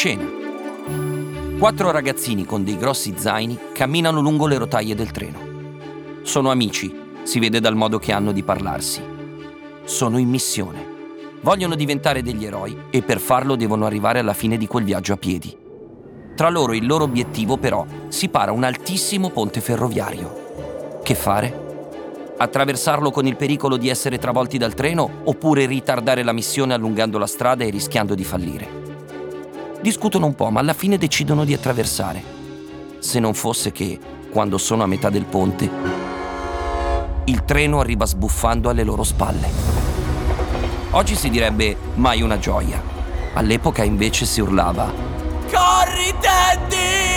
Scena. Quattro ragazzini con dei grossi zaini camminano lungo le rotaie del treno. Sono amici, si vede dal modo che hanno di parlarsi. Sono in missione. Vogliono diventare degli eroi e per farlo devono arrivare alla fine di quel viaggio a piedi. Tra loro e il loro obiettivo però si para un altissimo ponte ferroviario. Che fare? Attraversarlo con il pericolo di essere travolti dal treno oppure ritardare la missione allungando la strada e rischiando di fallire? Discutono un po', ma alla fine decidono di attraversare. Se non fosse che, quando sono a metà del ponte, il treno arriva sbuffando alle loro spalle. Oggi si direbbe mai una gioia. All'epoca invece si urlava Corri Teddy!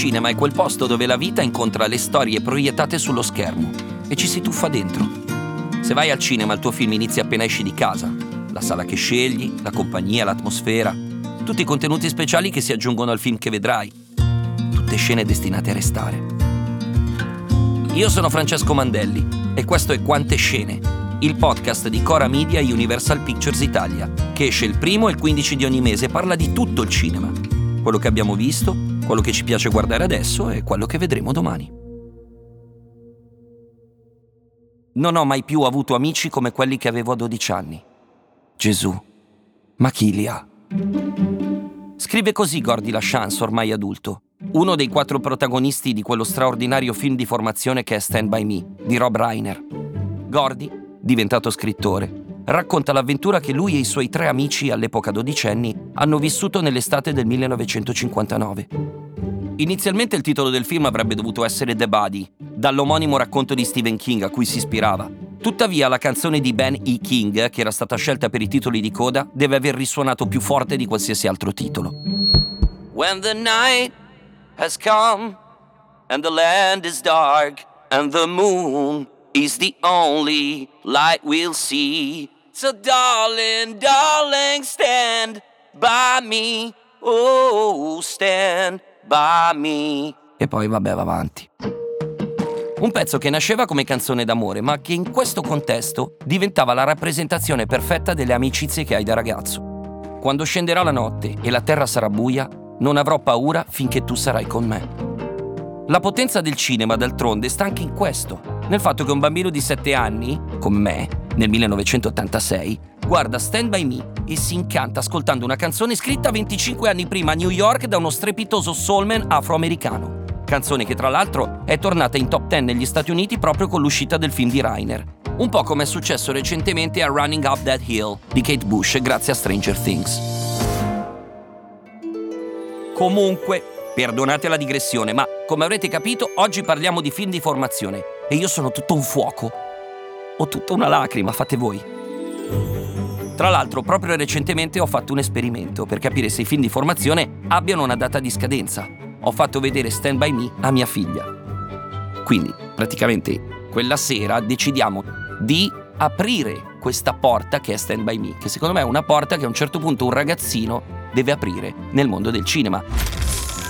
Cinema è quel posto dove la vita incontra le storie proiettate sullo schermo e ci si tuffa dentro. Se vai al cinema il tuo film inizia appena esci di casa. La sala che scegli, la compagnia, l'atmosfera, tutti i contenuti speciali che si aggiungono al film che vedrai. Tutte scene destinate a restare. Io sono Francesco Mandelli e questo è Quante Scene, il podcast di Cora Media e Universal Pictures Italia, che esce il primo e il 15 di ogni mese e parla di tutto il cinema. Quello che abbiamo visto, quello che ci piace guardare adesso e quello che vedremo domani. Non ho mai più avuto amici come quelli che avevo a 12 anni. Gesù, ma chi li ha? Scrive così Gordy Lachance, ormai adulto, uno dei quattro protagonisti di quello straordinario film di formazione che è Stand By Me, di Rob Reiner. Gordy, diventato scrittore, racconta l'avventura che lui e i suoi tre amici, all'epoca dodicenni, hanno vissuto nell'estate del 1959. Inizialmente il titolo del film avrebbe dovuto essere The Body, dall'omonimo racconto di Stephen King a cui si ispirava. Tuttavia la canzone di Ben E. King, che era stata scelta per i titoli di coda, deve aver risuonato più forte di qualsiasi altro titolo. When the night has come and the land is dark and the moon is the only light we'll see. So darling, darling, stand by me. Oh, stand by me. E poi vabbè, va avanti. Un pezzo che nasceva come canzone d'amore, ma che in questo contesto diventava la rappresentazione perfetta delle amicizie che hai da ragazzo. Quando scenderà la notte e la terra sarà buia, non avrò paura finché tu sarai con me. La potenza del cinema, d'altronde, sta anche in questo, nel fatto che un bambino di 7 anni, come me, nel 1986, guarda Stand By Me e si incanta ascoltando una canzone scritta 25 anni prima a New York da uno strepitoso soulman afroamericano. Canzone che tra l'altro è tornata in top 10 negli Stati Uniti proprio con l'uscita del film di Reiner. Un po' come è successo recentemente a Running Up That Hill di Kate Bush grazie a Stranger Things. Comunque, perdonate la digressione, ma come avrete capito, oggi parliamo di film di formazione e io sono tutto un fuoco. O tutta una lacrima, fate voi. Tra l'altro, proprio recentemente ho fatto un esperimento per capire se i film di formazione abbiano una data di scadenza. Ho fatto vedere Stand By Me a mia figlia. Quindi, praticamente, quella sera decidiamo di aprire questa porta che è Stand By Me, che secondo me è una porta che a un certo punto un ragazzino deve aprire nel mondo del cinema.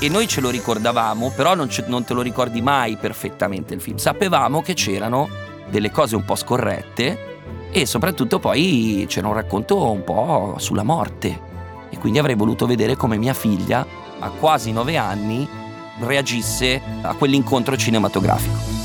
E noi ce lo ricordavamo, però non, ce, non te lo ricordi mai perfettamente il film. Sapevamo che c'erano delle cose un po' scorrette e soprattutto poi c'era un racconto un po' sulla morte. E quindi avrei voluto vedere come mia figlia, a quasi nove anni, reagisse a quell'incontro cinematografico.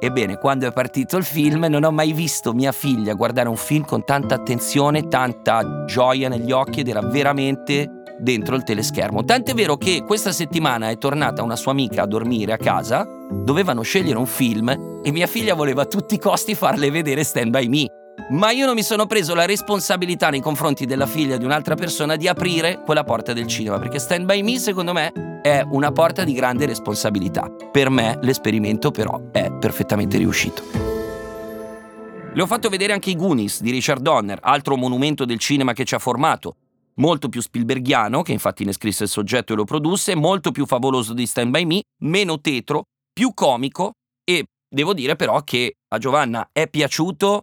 Ebbene, quando è partito il film non ho mai visto mia figlia guardare un film con tanta attenzione, tanta gioia negli occhi ed era veramente dentro il teleschermo. Tant'è vero che questa settimana è tornata una sua amica a dormire a casa, dovevano scegliere un film e mia figlia voleva a tutti i costi farle vedere Stand By Me. Ma io non mi sono preso la responsabilità nei confronti della figlia di un'altra persona di aprire quella porta del cinema, perché Stand By Me, secondo me, è una porta di grande responsabilità. Per me l'esperimento però è perfettamente riuscito. Le ho fatto vedere anche i Goonies di Richard Donner, altro monumento del cinema che ci ha formato. Molto più Spielbergiano, che infatti ne scrisse il soggetto e lo produsse, molto più favoloso di Stand By Me, meno tetro, più comico e devo dire però che a Giovanna è piaciuto,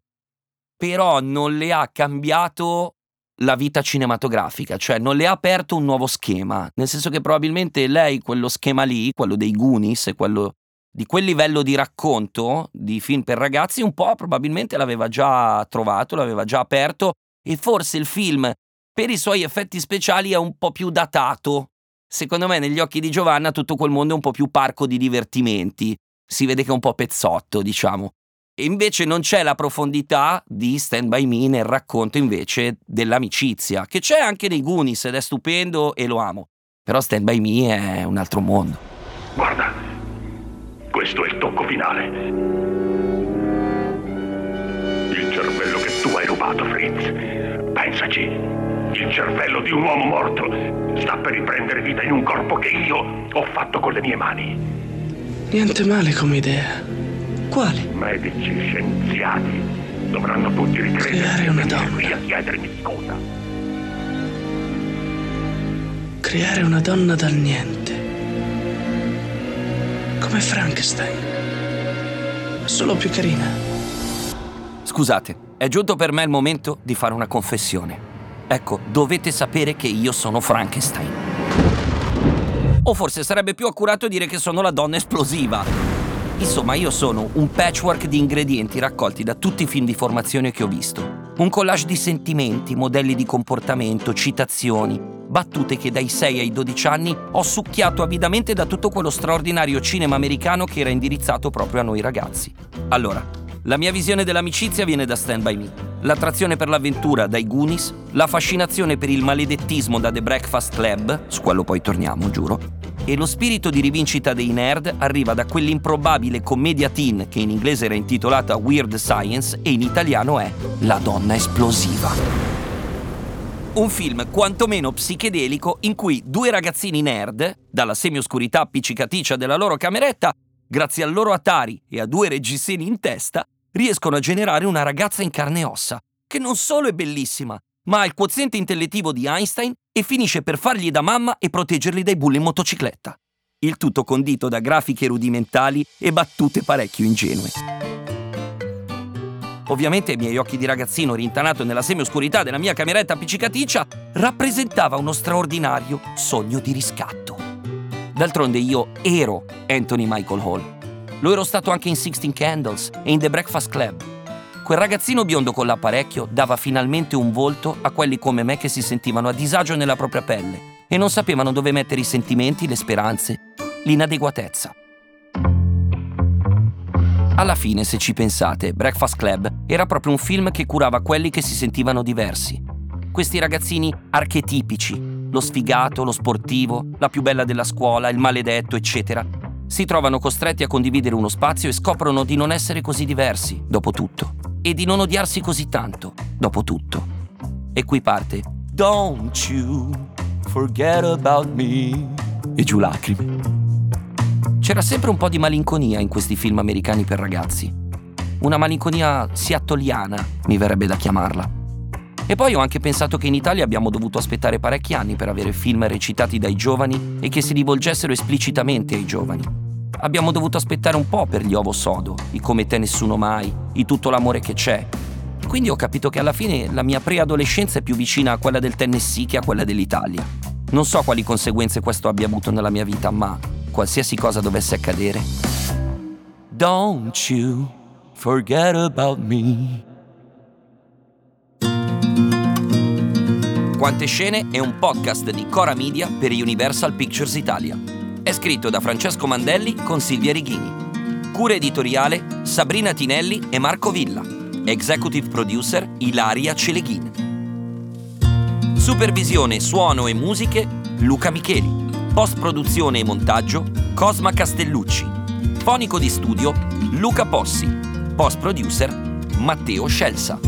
però non le ha cambiato la vita cinematografica, cioè non le ha aperto un nuovo schema, nel senso che probabilmente lei quello schema lì, quello dei Goonies, quello di quel livello di racconto di film per ragazzi, un po' probabilmente l'aveva già trovato, l'aveva già aperto e forse il film per i suoi effetti speciali è un po' più datato. Secondo me negli occhi di Giovanna tutto quel mondo è un po' più parco di divertimenti, si vede che è un po' pezzotto, diciamo. E invece non c'è la profondità di Stand By Me nel racconto invece dell'amicizia, che c'è anche nei Goonies ed è stupendo e lo amo. Però Stand By Me è un altro mondo. Guarda, questo è il tocco finale. Il cervello che tu hai rubato, Fritz. Pensaci, il cervello di un uomo morto sta per riprendere vita in un corpo che io ho fatto con le mie mani. Niente male come idea. Quale? Medici, scienziati, dovranno tutti ricredere Creare una donna. qui a chiedermi scusa. Creare una donna dal niente. Come Frankenstein. Solo più carina. Scusate, è giunto per me il momento di fare una confessione. Ecco, dovete sapere che io sono Frankenstein. O forse sarebbe più accurato dire che sono la donna esplosiva. Insomma, io sono un patchwork di ingredienti raccolti da tutti i film di formazione che ho visto. Un collage di sentimenti, modelli di comportamento, citazioni, battute che dai 6 ai 12 anni ho succhiato avidamente da tutto quello straordinario cinema americano che era indirizzato proprio a noi ragazzi. Allora, la mia visione dell'amicizia viene da Stand By Me, l'attrazione per l'avventura dai Goonies, la fascinazione per il maledettismo da The Breakfast Club, su quello poi torniamo, giuro, e lo spirito di rivincita dei nerd arriva da quell'improbabile commedia teen che in inglese era intitolata Weird Science e in italiano è La donna esplosiva. Un film quantomeno psichedelico in cui due ragazzini nerd, dalla semioscurità appiccicaticcia della loro cameretta, grazie al loro Atari e a due reggiseni in testa, riescono a generare una ragazza in carne e ossa, che non solo è bellissima, ma ha il quoziente intellettivo di Einstein e finisce per fargli da mamma e proteggerli dai bulli in motocicletta. Il tutto condito da grafiche rudimentali e battute parecchio ingenue. Ovviamente ai miei occhi di ragazzino rintanato nella semioscurità della mia cameretta appiccicaticcia rappresentava uno straordinario sogno di riscatto. D'altronde io ero Anthony Michael Hall. Lo ero stato anche in Sixteen Candles e in The Breakfast Club. Quel ragazzino biondo con l'apparecchio dava finalmente un volto a quelli come me che si sentivano a disagio nella propria pelle e non sapevano dove mettere i sentimenti, le speranze, l'inadeguatezza. Alla fine, se ci pensate, Breakfast Club era proprio un film che curava quelli che si sentivano diversi. Questi ragazzini archetipici, lo sfigato, lo sportivo, la più bella della scuola, il maledetto, eccetera, si trovano costretti a condividere uno spazio e scoprono di non essere così diversi, dopo tutto, e di non odiarsi così tanto, dopo tutto. E qui parte Don't you forget about me. E giù lacrime. C'era sempre un po' di malinconia in questi film americani per ragazzi. Una malinconia siattoliana, mi verrebbe da chiamarla. E poi ho anche pensato che in Italia abbiamo dovuto aspettare parecchi anni per avere film recitati dai giovani e che si rivolgessero esplicitamente ai giovani. Abbiamo dovuto aspettare un po' per gli Ovo Sodo, i Come te nessuno mai, i Tutto l'amore che c'è. Quindi ho capito che alla fine la mia preadolescenza è più vicina a quella del Tennessee che a quella dell'Italia. Non so quali conseguenze questo abbia avuto nella mia vita, ma qualsiasi cosa dovesse accadere. Don't you forget about me. Quante scene è un podcast di Cora Media per Universal Pictures Italia. È scritto da Francesco Mandelli con Silvia Righini. Cura editoriale Sabrina Tinelli e Marco Villa. Executive producer Ilaria Celeghin. Supervisione, suono e musiche Luca Micheli. Post produzione e montaggio Cosma Castellucci. Fonico di studio Luca Possi. Post producer Matteo Scelsa.